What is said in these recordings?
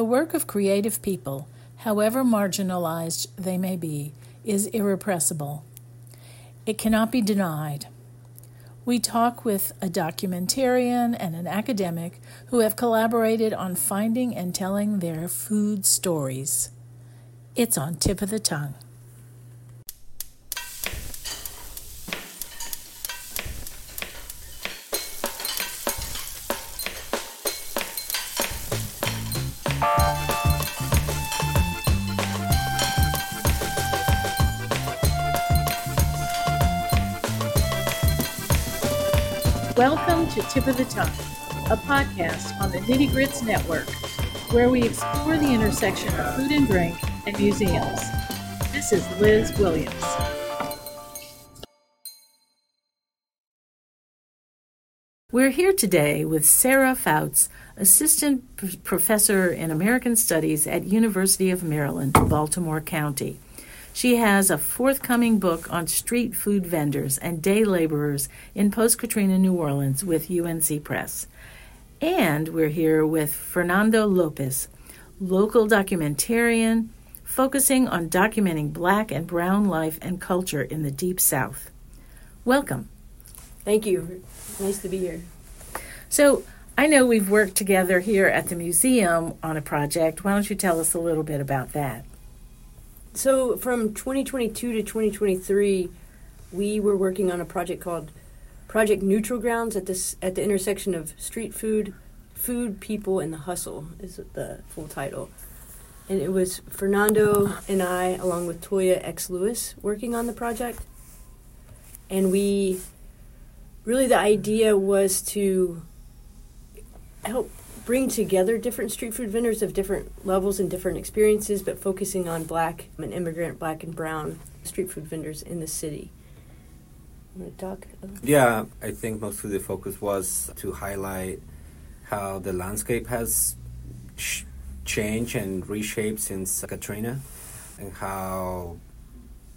The work of creative people, however marginalized they may be, is irrepressible. It cannot be denied. We talk with a documentarian and an academic who have collaborated on finding and telling their food stories. It's on tip of the tongue. To Tip of the Tongue, a podcast on the Nitty Grits Network, where we explore the intersection of food and drink and museums. This is Liz Williams. We're here today with Sarah Fouts, Assistant Professor in American Studies at University of Maryland, Baltimore County. She has a forthcoming book on street food vendors and day laborers in post Katrina New Orleans with UNC Press. And we're here with Fernando Lopez, local documentarian focusing on documenting black and brown life and culture in the Deep South. Welcome. Thank you. Nice to be here. So, I know we've worked together here at the museum on a project. Why don't you tell us a little bit about that? So, from 2022 to 2023, we were working on a project called Project Neutral Grounds at this at the intersection of street food, food, people, and the hustle is the full title. And it was Fernando and I, along with Toya X Lewis, working on the project. And we really the idea was to help bring together different street food vendors of different levels and different experiences, but focusing on black and immigrant, black and brown street food vendors in the city. Talk? Yeah, I think mostly the focus was to highlight how the landscape has sh- changed and reshaped since Katrina, and how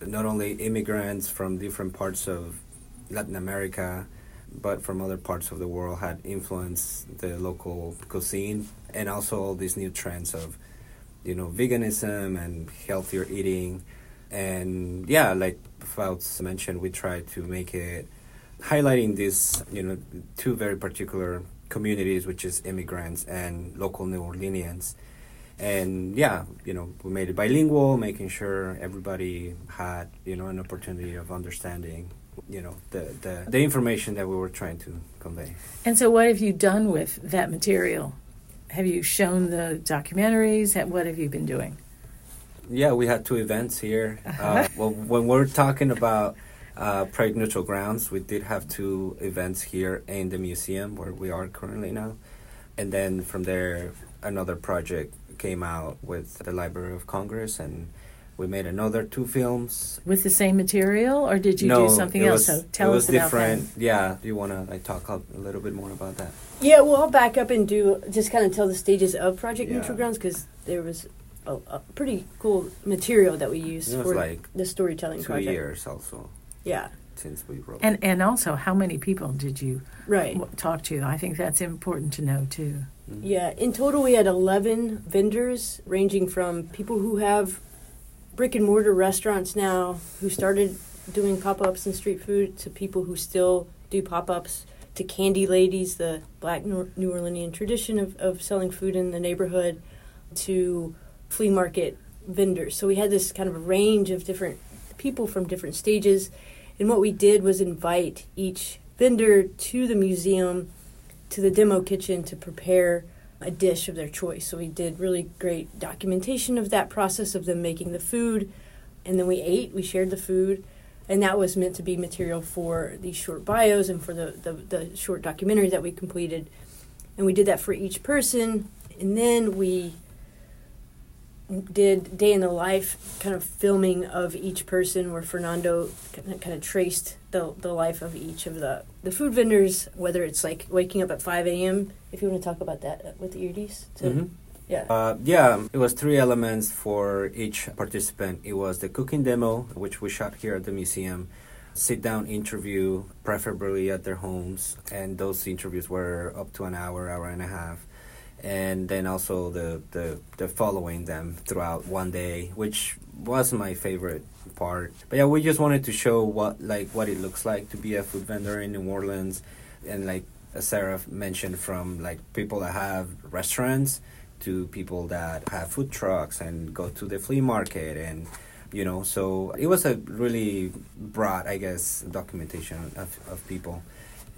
not only immigrants from different parts of Latin America but from other parts of the world had influenced the local cuisine and also all these new trends of you know veganism and healthier eating. And yeah like Fouts mentioned we tried to make it highlighting these you know two very particular communities which is immigrants and local New Orleanians. And yeah you know we made it bilingual making sure everybody had you know an opportunity of understanding you know the, the the information that we were trying to convey. And so, what have you done with that material? Have you shown the documentaries? What have you been doing? Yeah, we had two events here. Uh, well, when we're talking about uh, Project Neutral Grounds, we did have two events here in the museum where we are currently now, and then from there, another project came out with the Library of Congress and we made another two films with the same material, or did you no, do something else? Was, so tell it was us about different. that. Yeah, do you want to like talk a little bit more about that? Yeah, well, I'll back up and do just kind of tell the stages of Project Yeah. Neutral Grounds because there was a, a pretty cool material that we used It was for like the storytelling Two project. years also Yeah, since we wrote. And and also, how many people did you right. w- talk to? I think that's important to know too. Mhm. Yeah, in total we had 11 vendors ranging from people who have brick and mortar restaurants now who started doing pop-ups and street food to people who still do pop-ups to candy ladies, the black New Orleanian tradition of, of selling food in the neighborhood to flea market vendors. So we had this kind of range of different people from different stages. And what we did was invite each vendor to the museum, to the demo kitchen to prepare a dish of their choice. So we did really great documentation of that process of them making the food. And then we ate, we shared the food. And that was meant to be material for these short bios and for the, the, the short documentary that we completed. And we did that for each person. And then we did day in the life kind of filming of each person where Fernando kind of, traced the, the life of each of the, the food vendors, whether it's like waking up at 5 a.m. If you want to talk about that uh, with the ERDs. To, Mhm. Yeah. Uh, yeah, it was three elements for each participant. It was the cooking demo, which we shot here at the museum, sit down interview, preferably at their homes, and those interviews were up to an hour, hour and a half. And then also the, the the following them throughout one day, which was my favorite part. But yeah, we just wanted to show what like what it looks like to be a food vendor in New Orleans, and like Sarah mentioned, from like people that have restaurants to people that have food trucks and go to the flea market and you know so it was a really broad i guess documentation of, of people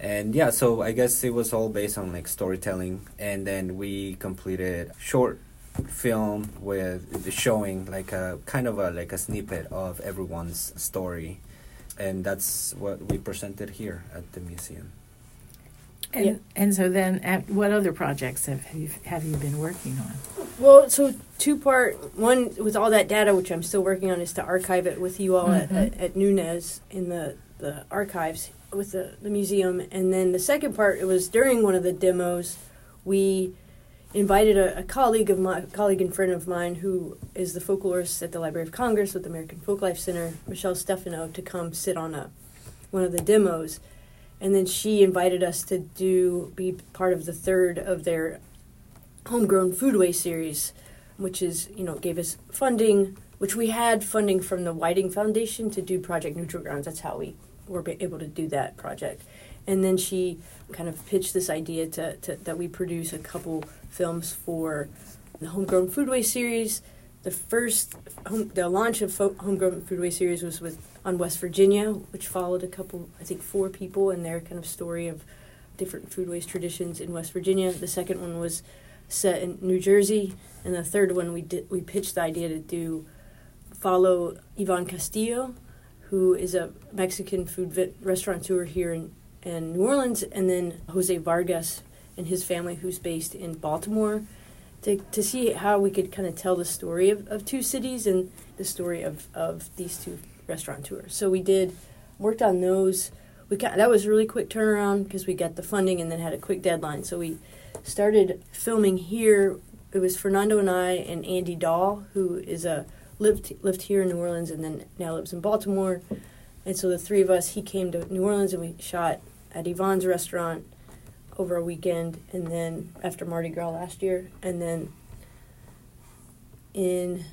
and yeah so i guess it was all based on like storytelling and then we completed short film with showing like a kind of a like a snippet of everyone's story and that's what we presented here at the museum and, Yeah. and so then, at, what other projects have you, have you been working on? Well, so two part one with all that data, which I'm still working on, is to archive it with you all Mhm. at, at, at Nunez in the, the archives with the, the museum. And then the second part, it was during one of the demos, we invited a, a colleague of my colleague and friend of mine who is the folklorist at the Library of Congress with the American Folklife Center, Michelle Stefano, to come sit on a one of the demos. And then she invited us to do be part of the third of their homegrown foodway series, which is you know gave us funding, which we had funding from the Whiting Foundation to do Project Neutral Grounds. That's how we were able to do that project. And then she kind of pitched this idea to, to that we produce a couple films for the homegrown foodway series. The first home, the launch of fo- homegrown foodway series was with on West Virginia, which followed a couple, I think four people and their kind of story of different foodways traditions in West Virginia. The second one was set in New Jersey, and the third one we did we pitched the idea to do follow Ivan Castillo, who is a Mexican food restaurateur here in, in New Orleans, and then Jose Vargas and his family, who's based in Baltimore, to, to see how we could kind of tell the story of, of two cities and the story of, of these two restaurateurs. So we did worked on those. We got, that was really quick turnaround because we got the funding and then had a quick deadline. So we started filming here. It was Fernando and I and Andy Dahl, who is a lived lived here in New Orleans and then now lives in Baltimore. And so the three of us, he came to New Orleans and we shot at Ivan's restaurant over a weekend, and then after Mardi Gras last year, and then in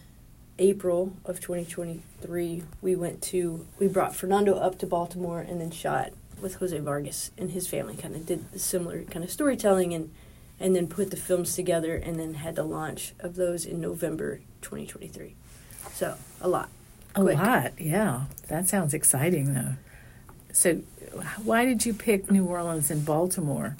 April of 2023, we went to we brought Fernando up to Baltimore and then shot with Jose Vargas and his family. Kind of did similar kind of storytelling and and then put the films together and then had the launch of those in November 2023. So a lot. A Quick. lot, yeah. That sounds exciting, though. So, why did you pick New Orleans and Baltimore?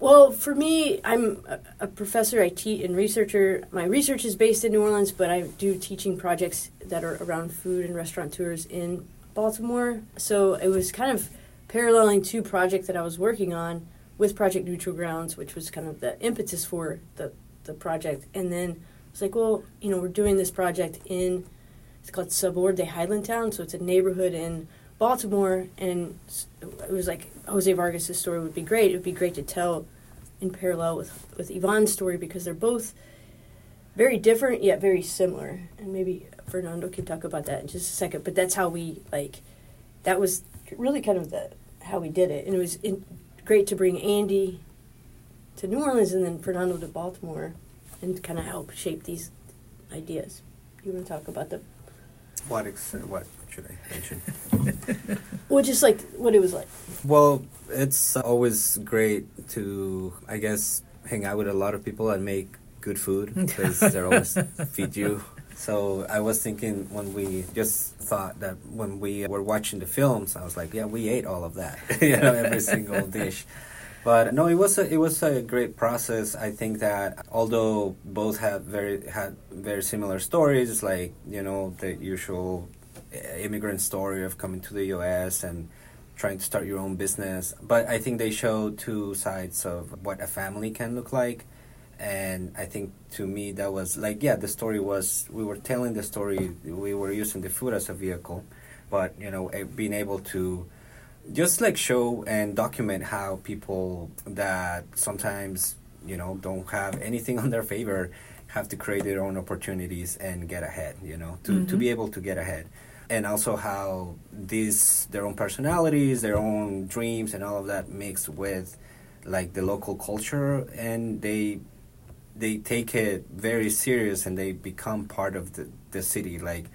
Well, for me, I'm a, a professor. I teach and researcher. My research is based in New Orleans, but I do teaching projects that are around food and restaurateurs in Baltimore. So it was kind of paralleling two projects that I was working on with Project Neutral Grounds, which was kind of the impetus for the the project. And then it's like, well, you know, we're doing this project in it's called Sabor de Highlandtown, so it's a neighborhood in Baltimore, and it was like Jose Vargas' story would be great. It would be great to tell in parallel with with Ivan's story because they're both very different yet very similar. And maybe Fernando can talk about that in just a second. But that's how we like. That was really kind of the how we did it, and it was in, great to bring Andy to New Orleans and then Fernando to Baltimore, and kind of help shape these ideas. You want to talk about the What ex- what should I mention? well, just like what it was like. well, it's always great to, I guess, hang out with a lot of people and make good food because they're always feed you. So I was thinking when we just thought that when we were watching the films, I was like, yeah, we ate all of that, you know, every single dish. But no, it was a it was a great process. I think that although both had very had very similar stories, like you know the usual uh, immigrant story of coming to the U.S. and trying to start your own business, but I think they show two sides of what a family can look like. And I think to me that was like yeah the story was we were telling the story we were using the food as a vehicle, but you know eh, being able to just like show and document how people that sometimes you know don't have anything on their favor have to create their own opportunities and get ahead you know to, to Mhm. be able to get ahead and also how these their own personalities their own dreams and all of that mix with like the local culture and they they take it very serious and they become part of the, the city like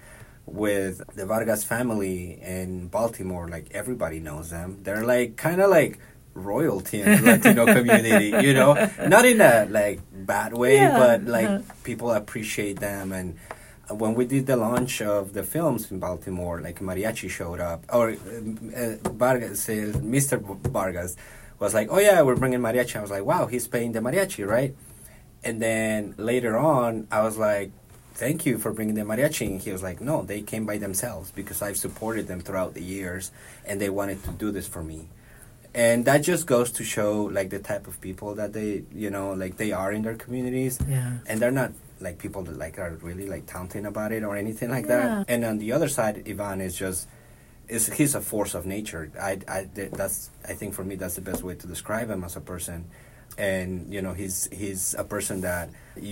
with the Vargas family in Baltimore like everybody knows them they're like kind of like royalty in the Latino community you know not in a like bad way Yeah. but like Uh-huh. people appreciate them and when we did the launch of the films in Baltimore, like mariachi showed up, or uh, Vargas, uh, Mr. Vargas was like, "Oh yeah, we're bringing mariachi." I was like, "Wow, he's paying the mariachi, right?" And then later on, I was like, "Thank you for bringing the mariachi." And he was like, "No, they came by themselves because I've supported them throughout the years, and they wanted to do this for me." And that just goes to show like the type of people that they, you know, like they are in their communities Yeah. and they're not like people that like are really like taunting about it or anything like Yeah. that. And on the other side, Ivan is just is he's a force of nature. I, I that's I think for me that's the best way to describe him as a person. And you know he's he's a person that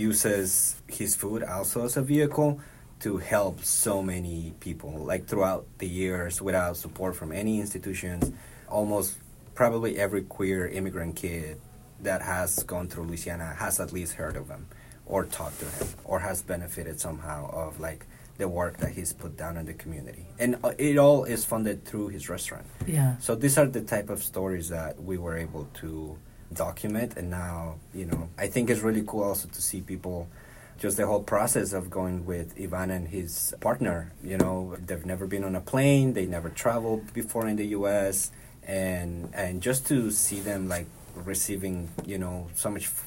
uses his food also as a vehicle to help so many people like throughout the years without support from any institutions. Almost probably every queer immigrant kid that has gone through Louisiana has at least heard of him or talked to him or has benefited somehow of like the work that he's put down in the community and uh, it all is funded through his restaurant Yeah. so these are the type of stories that we were able to document and now you know i think it's really cool also to see people just the whole process of going with ivan and his partner you know. They've never been on a plane they never traveled before in the us and and just to see them like receiving you know so much f-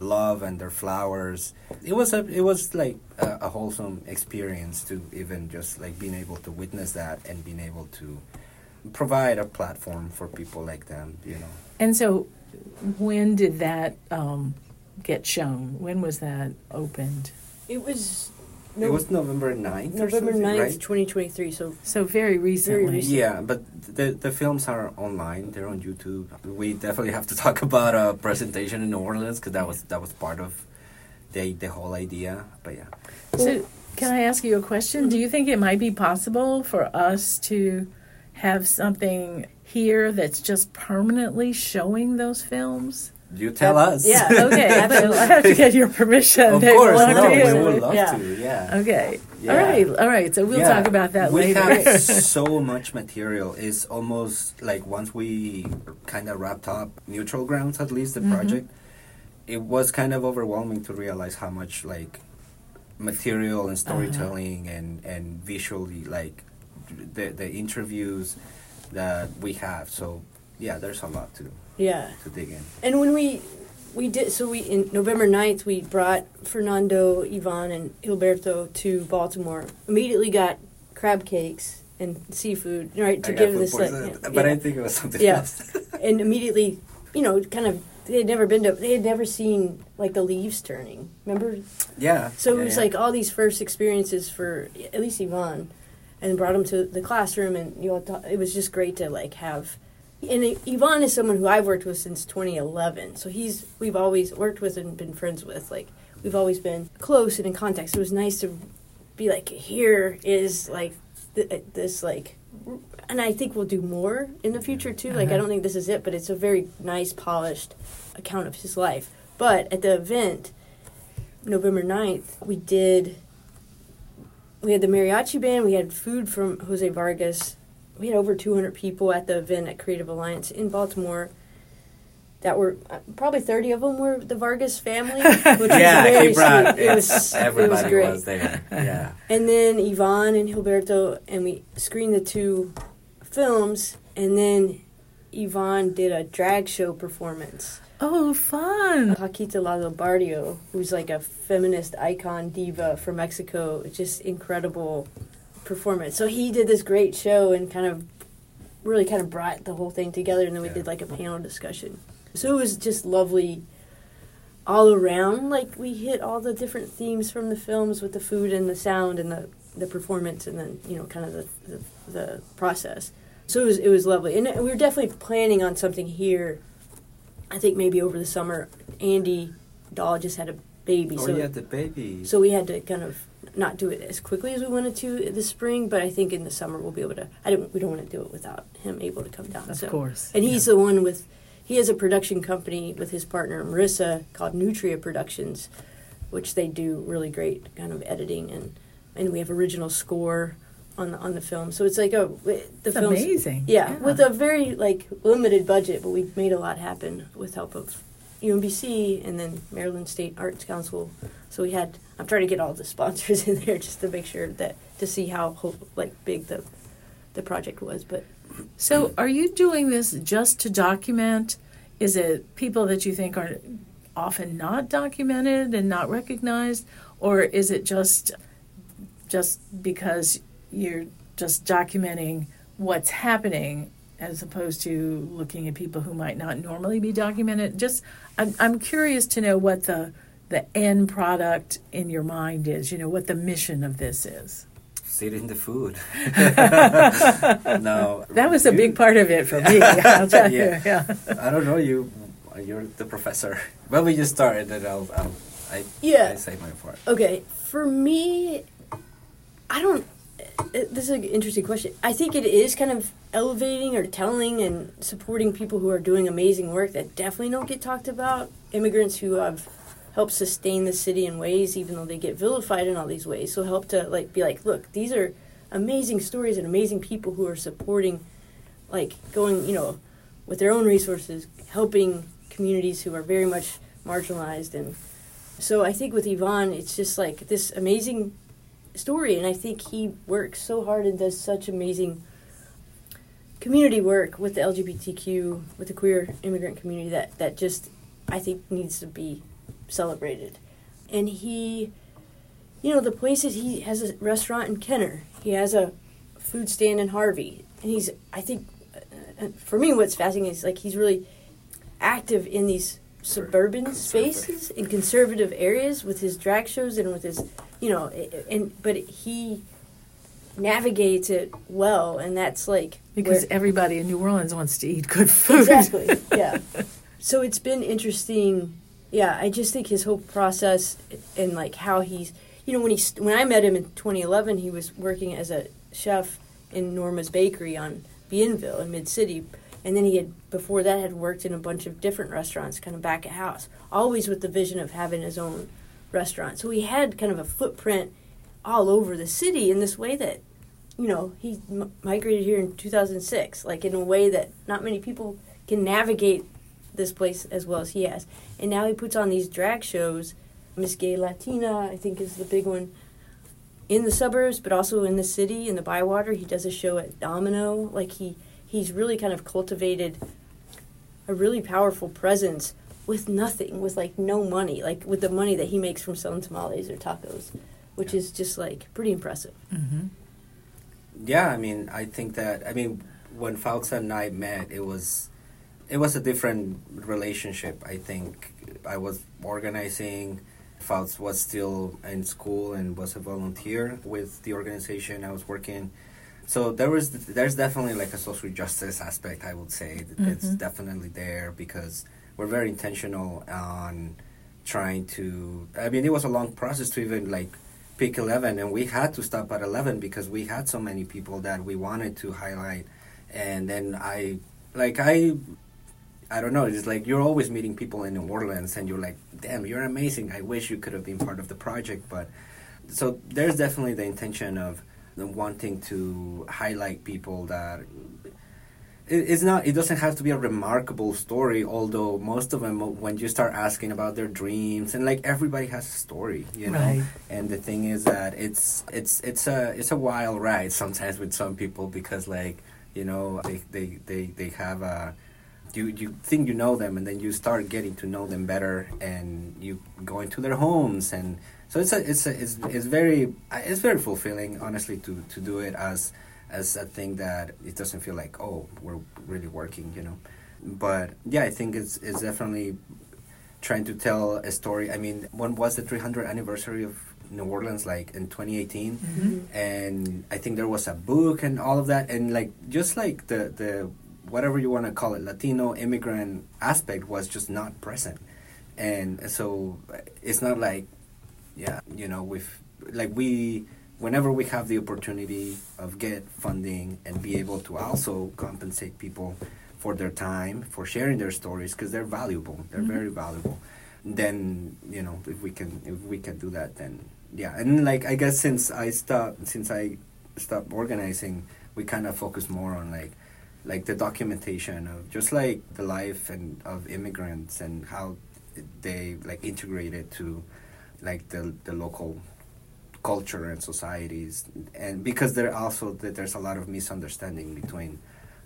love and their flowers it was a it was like a, a wholesome experience to even just like being able to witness that and being able to provide a platform for people like them you know. And so, when did that um, get shown? When was that opened? It was it was november 9th November something, 9th, right? 2023. So So very recently. recent. yeah but the the films are online they're on youtube we definitely have to talk about a presentation in new orleans because that was that was part of the the whole idea but yeah So, can I ask you a question? Do you think it might be possible for us to have something here that's just permanently showing those films? you tell That- us yeah. Okay, I have to get your permission. of course no we would love Yeah. to yeah Okay. Yeah. All right. All right. So we'll Yeah, talk about that we later. have so much material. It's almost like once we kind of wrapped up Neutral Grounds, at least the Mhm. project, it was kind of overwhelming to realize how much like material and Uh-huh. storytelling and and visually like the the interviews that we have. So yeah, there's a lot to yeah, to dig in. and when we we did so we in November 9th we brought Fernando, Ivan, and Gilberto to Baltimore. Immediately got crab cakes and seafood right to I give this like yeah, but yeah. I think it was something Yeah. else. and immediately you know kind of they had never been to they had never seen like the leaves turning. Remember yeah. So yeah, it was yeah. like all these first experiences for at least Ivan, and brought him to the classroom, and you know, it was just great to like have. And Ivan is someone who I've worked with since 2011, so he's we've always worked with and been friends with. Like we've always been close and in contact. So it was nice to be like, here is like th- this like, and I think we'll do more in the future too. Like I Uh-huh. don't think this is it, but it's a very nice, polished account of his life. But at the event, November 9th, we did. We had the mariachi band. We had food from Jose Vargas. We had over 200 people at the event at Creative Alliance in Baltimore. That were uh, probably 30 of them were the Vargas family, which yeah, was very brought sweet. It was everybody it was great. was there. Yeah. And then Ivan and Gilberto, and we screened the two films, and then Ivan did a drag show performance. Oh, fun. Paquita La del Barrio, who's like a feminist icon diva from Mexico, just incredible performance. So he did this great show and kind of really kind of brought the whole thing together, and then we Yeah. did like a panel discussion. So it was just lovely all around. Like we hit all the different themes from the films with the food and the sound and the, the performance, and then you know kind of the, the the process. So it was it was lovely, and we were definitely planning on something here. I think maybe over the summer, Andy Dahl just had a baby, Oh so yeah, the baby. so we had to kind of not do it as quickly as we wanted to this spring. But I think in the summer we'll be able to. I don't. We don't want to do it without him able to come down. Of so. course. And he's the one with. he has a production company with his partner Marissa called Nutria Productions, which they do really great kind of editing and and we have original score on the on the film. So it's like oh, a the It's film's- amazing. Yeah, Yeah. with a very like limited budget, but we made a lot happen with help of UMBC and then Maryland State Arts Council. So we had I'm trying to get all the sponsors in there just to make sure that to see how like big the the project was. But So, are you doing this just to document? Is it people that you think are often not documented and not recognized, or is it just just because you're just documenting what's happening as opposed to looking at people who might not normally be documented? Just, I'm, I'm curious to know what the the end product in your mind is. You know what the mission of this is. Sit in the food. no, That was a big part of it for me. I'll tell you. Yeah. Yeah. I don't know you. You're the professor. Well, we just started, and I'll, I'll I Yeah. I say my part. Okay, for me, I don't. It, this is an interesting question. I think it is kind of elevating or telling and supporting people who are doing amazing work that definitely don't get talked about. Immigrants who have helped sustain the city in ways, even though they get vilified in all these ways. So help to like be like, look, these are amazing stories and amazing people who are supporting, like going, you know, with their own resources, helping communities who are very much marginalized and so I think with Ivan, it's just like this amazing story, and I think he works so hard and does such amazing community work with the LGBTQ, with the queer immigrant community that that just I think needs to be celebrated. And he, you know, the places he has a restaurant in Kenner, he has a food stand in Harvey, and he's I think uh, uh, for me what's fascinating is like he's really active in these suburban spaces in conservative areas with his drag shows and with his you know and but he navigates it well and that's like Because where- everybody in New Orleans wants to eat good food. exactly yeah. So it's been interesting. Yeah i just think his whole process and like how he's you know when he when i met him in 2011 he was working as a chef in norma's bakery on bienville in mid-city. And then he had before that had worked in a bunch of different restaurants kind of back at house always with the vision of having his own restaurant. So he had kind of a footprint all over the city in this way that you know he m- migrated here in 2006 like in a way that not many people can navigate this place as well as he has. And now he puts on these drag shows. Miss gay latina i think is the big one. In the suburbs but also in the city in the bywater he does a show at domino. Like he he's really kind of cultivated a really powerful presence with nothing with like no money like with the money that he makes from selling tamales or tacos which Yeah. is just like pretty impressive hmm Yeah, I mean, I think that I mean, when Fausta and I met, it was it was a different relationship. I think I was organizing. Fausta was still in school and was a volunteer with the organization I was working. So there was there's definitely like a social justice aspect. I would say it's Mhm. definitely there because we're very intentional on trying to. I mean, it was a long process to even like pick 11 and we had to stop at 11 because we had so many people that we wanted to highlight and then i like i i don't know it's like you're always meeting people in new orleans and you're like damn you're amazing i wish you could have been part of the project but so there's definitely the intention of wanting to highlight people that it's not it doesn't have to be a remarkable story although most of them when you start asking about their dreams and like everybody has a story you know Right. and the thing is that it's it's it's a it's a wild ride sometimes with some people because like you know they they they, they have a you you think you know them and then you start getting to know them better and you go into their homes and so it's a it's a it's, it's very it's very fulfilling honestly to to do it as as a thing that it doesn't feel like oh we're really working you know? But yeah i think it's it's definitely trying to tell a story. I mean when was the 300th anniversary of new orleans? Like in 2018 Mhm. and I think there was a book and all of that, and like just like the the whatever you want to call it, Latino immigrant aspect was just not present, and so it's not like, yeah, you know, with like we whenever we have the opportunity of get funding and be able to also compensate people for their time, for sharing their stories because they're valuable. They're Mhm. very valuable. Then you know if we can if we can do that, then yeah. And like I guess since I stopped since I stopped organizing, we kind of focus more on like like the documentation of just like the life and of immigrants and how they like integrated to like the the local culture and societies and because there also that there's a lot of misunderstanding between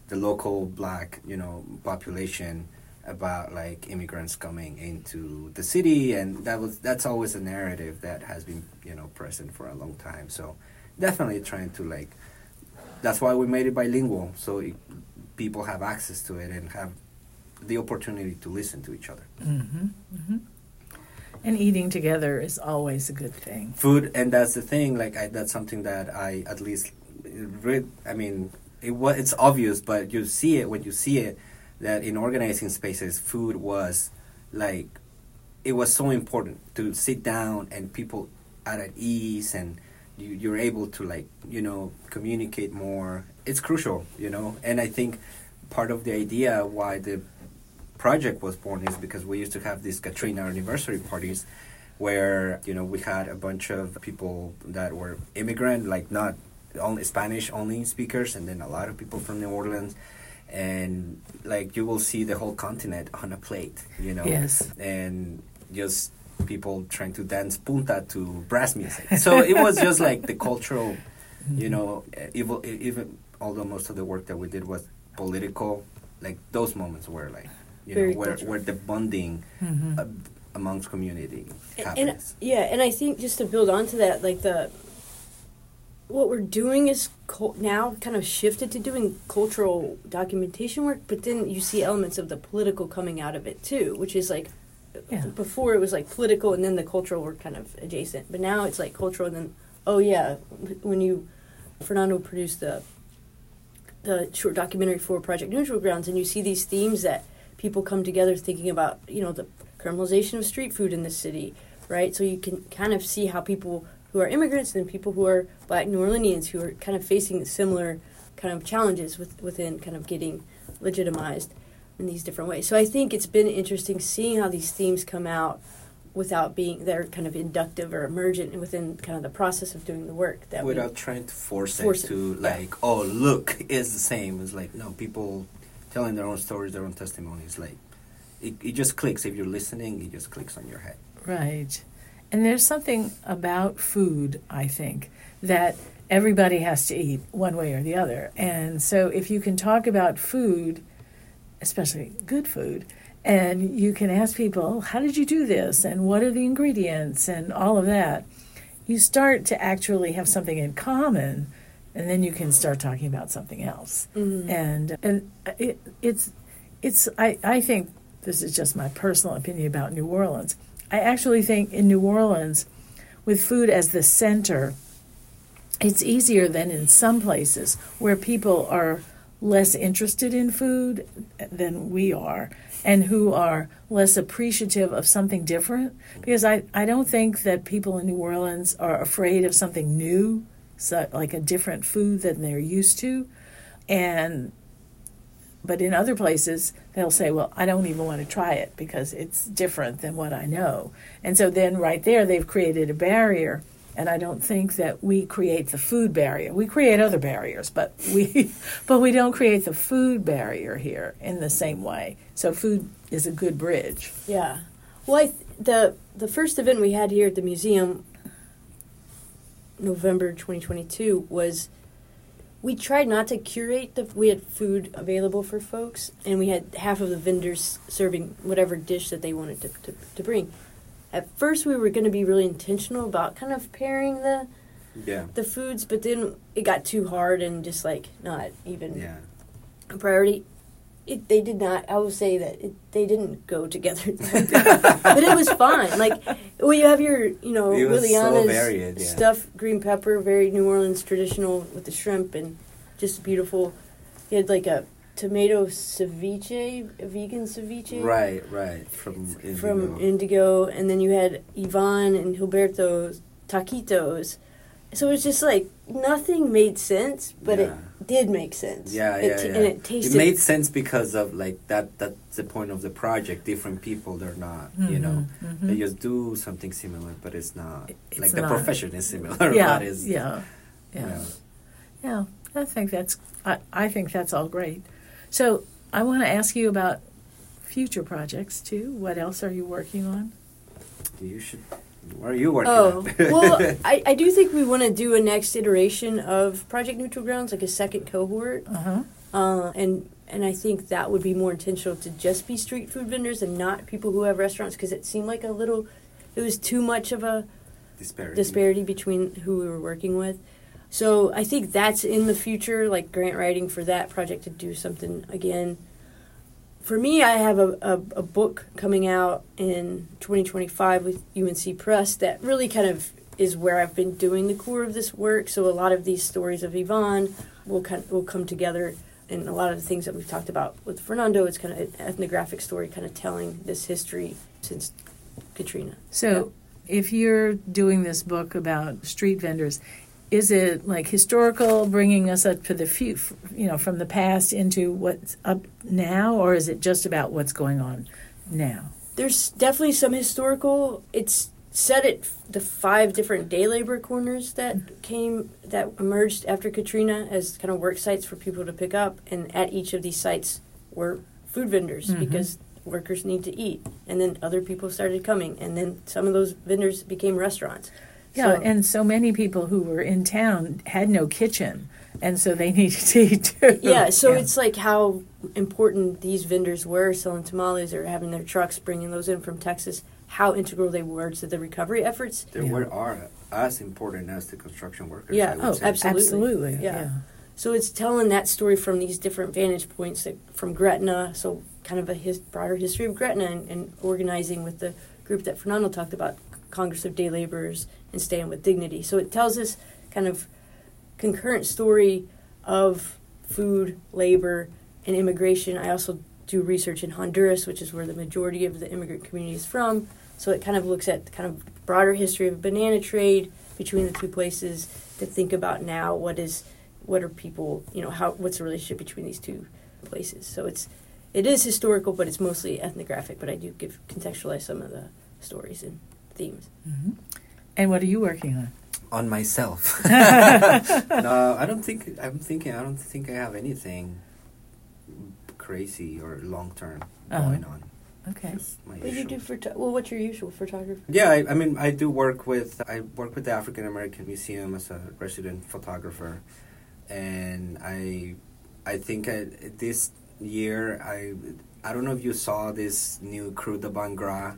the local black you know population about like immigrants coming into the city and that was that's always a narrative that has been you know present for a long time. So definitely trying to like that's why we made it bilingual so it, people have access to it and have the opportunity to listen to each other. Hmm hmm And eating together is always a good thing. food and that's the thing like I, that's something that i at least read i mean it was it's obvious but you see it when you see it that in organizing spaces food was like it was so important to sit down and people are at ease and you, you're able to like you know communicate more it's crucial you know and i think part of the idea why the project was born is because we used to have these katrina anniversary parties where you know we had a bunch of people that were immigrant like not only spanish only speakers and then a lot of people from new orleans. And like you will see the whole continent on a plate you know? Yes. and just people trying to dance punta to brass music. So it was just like the cultural you mm-hmm. know even, even although most of the work that we did was political like those moments were like you Very know where, cultural. where the bonding Mhm. uh, amongst community happens and yeah, and I think just to build onto that, like the what we're doing is cul- now kind of shifted to doing cultural documentation work, but then you see elements of the political coming out of it too, which is like Yeah. before it was like political and then the cultural were kind of adjacent, but now it's like cultural and then oh yeah, when you Fernando produced the the short documentary for Project Neutral Grounds, and you see these themes that people come together thinking about, you know, the criminalization of street food in the city, right? So you can kind of see how people who are immigrants and people who are Black New Orleanians who are kind of facing similar kind of challenges with, within kind of getting legitimized in these different ways. So I think it's been interesting seeing how these themes come out without being they're kind of inductive or emergent within kind of the process of doing the work that we without trying to force, Force it it, to yeah. like oh look it's the same it's like no people telling their own stories their own testimonies like it, it just clicks if you're listening it just clicks on your head Right. And there's something about food, I think, that everybody has to eat one way or the other. And so if you can talk about food, especially good food, and you can ask people, how did you do this? And what are the ingredients? And all of that, you start to actually have something in common. And then you can start talking about something else Mhm. and and it, it's it's I, I think this is just my personal opinion about New Orleans. I actually think in New Orleans, with food as the center, it's easier than in some places where people are less interested in food than we are and who are less appreciative of something different because I, I don't think that people in New Orleans are afraid of something new so like a different food than they're used to. And but in other places they'll say well i don't even want to try it because it's different than what i know. And so then right there they've created a barrier and i don't think that we create the food barrier. We create other barriers but we but we don't create the food barrier here in the same way. So food is a good bridge. Yeah. Well, th- the the first event we had here at the museum, November 2022, was we tried not to curate the. We had food available for folks, and we had half of the vendors serving whatever dish that they wanted to to, to bring. At first, we were going to be really intentional about kind of pairing the yeah the foods, but then it got too hard and just like not even yeah a priority. It, they did not. I will say that it, they didn't go together, but it was fine. Like, well, you have your, you know, It was so varied, yeah. stuffed green pepper, very New Orleans traditional with the shrimp and just beautiful. You had like a tomato ceviche, a vegan ceviche, right right from from Indigo. Indigo, and then you had Ivan and Gilberto's taquitos, so it's just like nothing made sense, but Yeah. it did make sense. Yeah, It yeah, t- yeah. And it tasted. It made sense because of like that. That's the point of the project. Different people, they're not. You know, Mhm, they just do something similar, but it's not. It's like the not. profession is similar. yeah, but it's, yeah, yeah, yeah. yeah. I think that's I, I think that's all great. So I want to ask you about future projects too. What else are you working on? Do you should. Where are you working? Oh at? well, I, I do think we want to do a next iteration of Project Neutral Grounds, like a second cohort, Uh huh. uh, and and I think that would be more intentional to just be street food vendors and not people who have restaurants because it seemed like a little, it was too much of a disparity. disparity between who we were working with. So I think that's in the future, like grant writing for that project to do something again. For me, I have a, a, a book coming out in 2025 with UNC Press that really kind of is where I've been doing the core of this work. So a lot of these stories of Ivan will kind will come together, and a lot of the things that we've talked about with Fernando, it's kind of an ethnographic story, kind of telling this history since Katrina. So, if you're doing this book about street vendors, is it like historical, bringing us up to the few, you know, from the past into what's up now, or is it just about what's going on now? There's definitely some historical. It's set at the five different day labor corners that came that emerged after Katrina as kind of work sites for people to pick up, and at each of these sites were food vendors Mhm. because workers need to eat, and then other people started coming, and then some of those vendors became restaurants. Yeah, So- and so many people who were in town had no kitchen, and so they needed to eat too. yeah, so it's like how important these vendors were selling tamales or having their trucks bringing those in from Texas. How integral they were to the recovery efforts. They Yeah. were are as important as the construction workers. Yeah, oh, say. absolutely. absolutely, Yeah. yeah. So it's telling that story from these different vantage points, like from Gretna, so kind of a his, broader history of Gretna and, and organizing with the group that Fernando talked about, Congress of Day Laborers and Stand with Dignity. So it tells us kind of concurrent story of food, labor, and immigration. I also do research in Honduras, which is where the majority of the immigrant community is from. So it kind of looks at kind of broader history of banana trade between the two places to think about now what is what are people you know how what's the relationship between these two places. So it's it is historical, but it's mostly ethnographic. But I do give contextualize some of the stories and themes. Mhm. And what are you working on? on myself. no, I don't think. I'm thinking. I don't think I have anything crazy or long term Uh-huh. going on. Okay. What do you do for well? What's your usual photography? Yeah, I, I mean, I do work with I work with the African American Museum as a resident photographer, and I I think I, this year I I don't know if you saw this new Krewe de Bhangra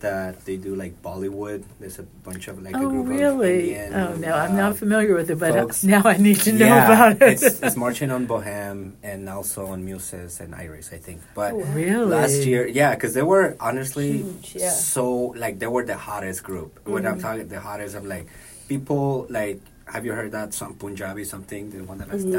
that they do like Bollywood. There's a bunch of like a oh, group of really? Indian, oh, no, I'm uh, not familiar with it, but uh, folks. now I need to know yeah, about it. it's, it's marching on Bohème and also on Muses and Iris, I think. But Oh, really? last year, yeah, because they were honestly Huge, yeah. so like they were the hottest group. When I'm Mhm. talking the hottest, I'm like people like. Have you heard that song Punjabi something? The one that was Mhm.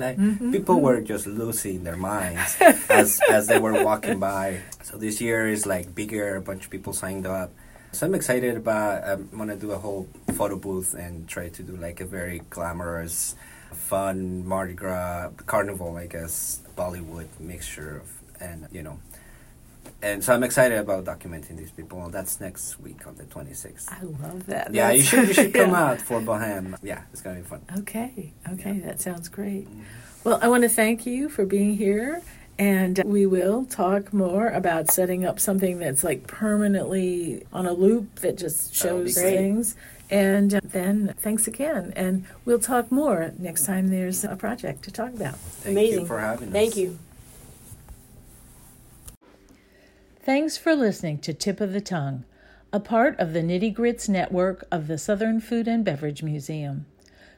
like Mhm, people were just losing their minds as as they were walking by. So this year is like bigger. A bunch of people signed up. So I'm excited about. I'm gonna do a whole photo booth and try to do like a very glamorous, fun Mardi Gras carnival, I guess, Bollywood mixture of, and you know. And so I'm excited about documenting these people. That's next week on the 26th. I love that. Yeah, you should you should come yeah. out for Bohème. Yeah, it's gonna be fun. Okay, okay, Yeah. that sounds great. Well, I want to thank you for being here, and we will talk more about setting up something that's like permanently on a loop that just That would be shows things. And uh, then thanks again, and we'll talk more next time there's a project to talk about. Thank Amazing. you for having us. Thank you. Thanks for listening to Tip of the Tongue, a part of the Nitty Grits network of the Southern Food and Beverage Museum.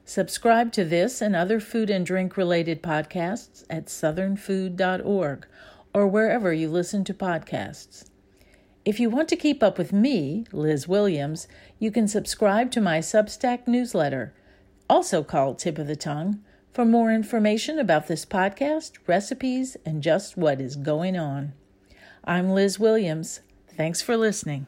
Subscribe to this and other food and drink related podcasts at southernfood.org or wherever you listen to podcasts. If you want to keep up with me, Liz Williams, you can subscribe to my Substack newsletter, also called Tip of the Tongue, for more information about this podcast, recipes, and just what is going on. I'm Liz Williams. Thanks for listening.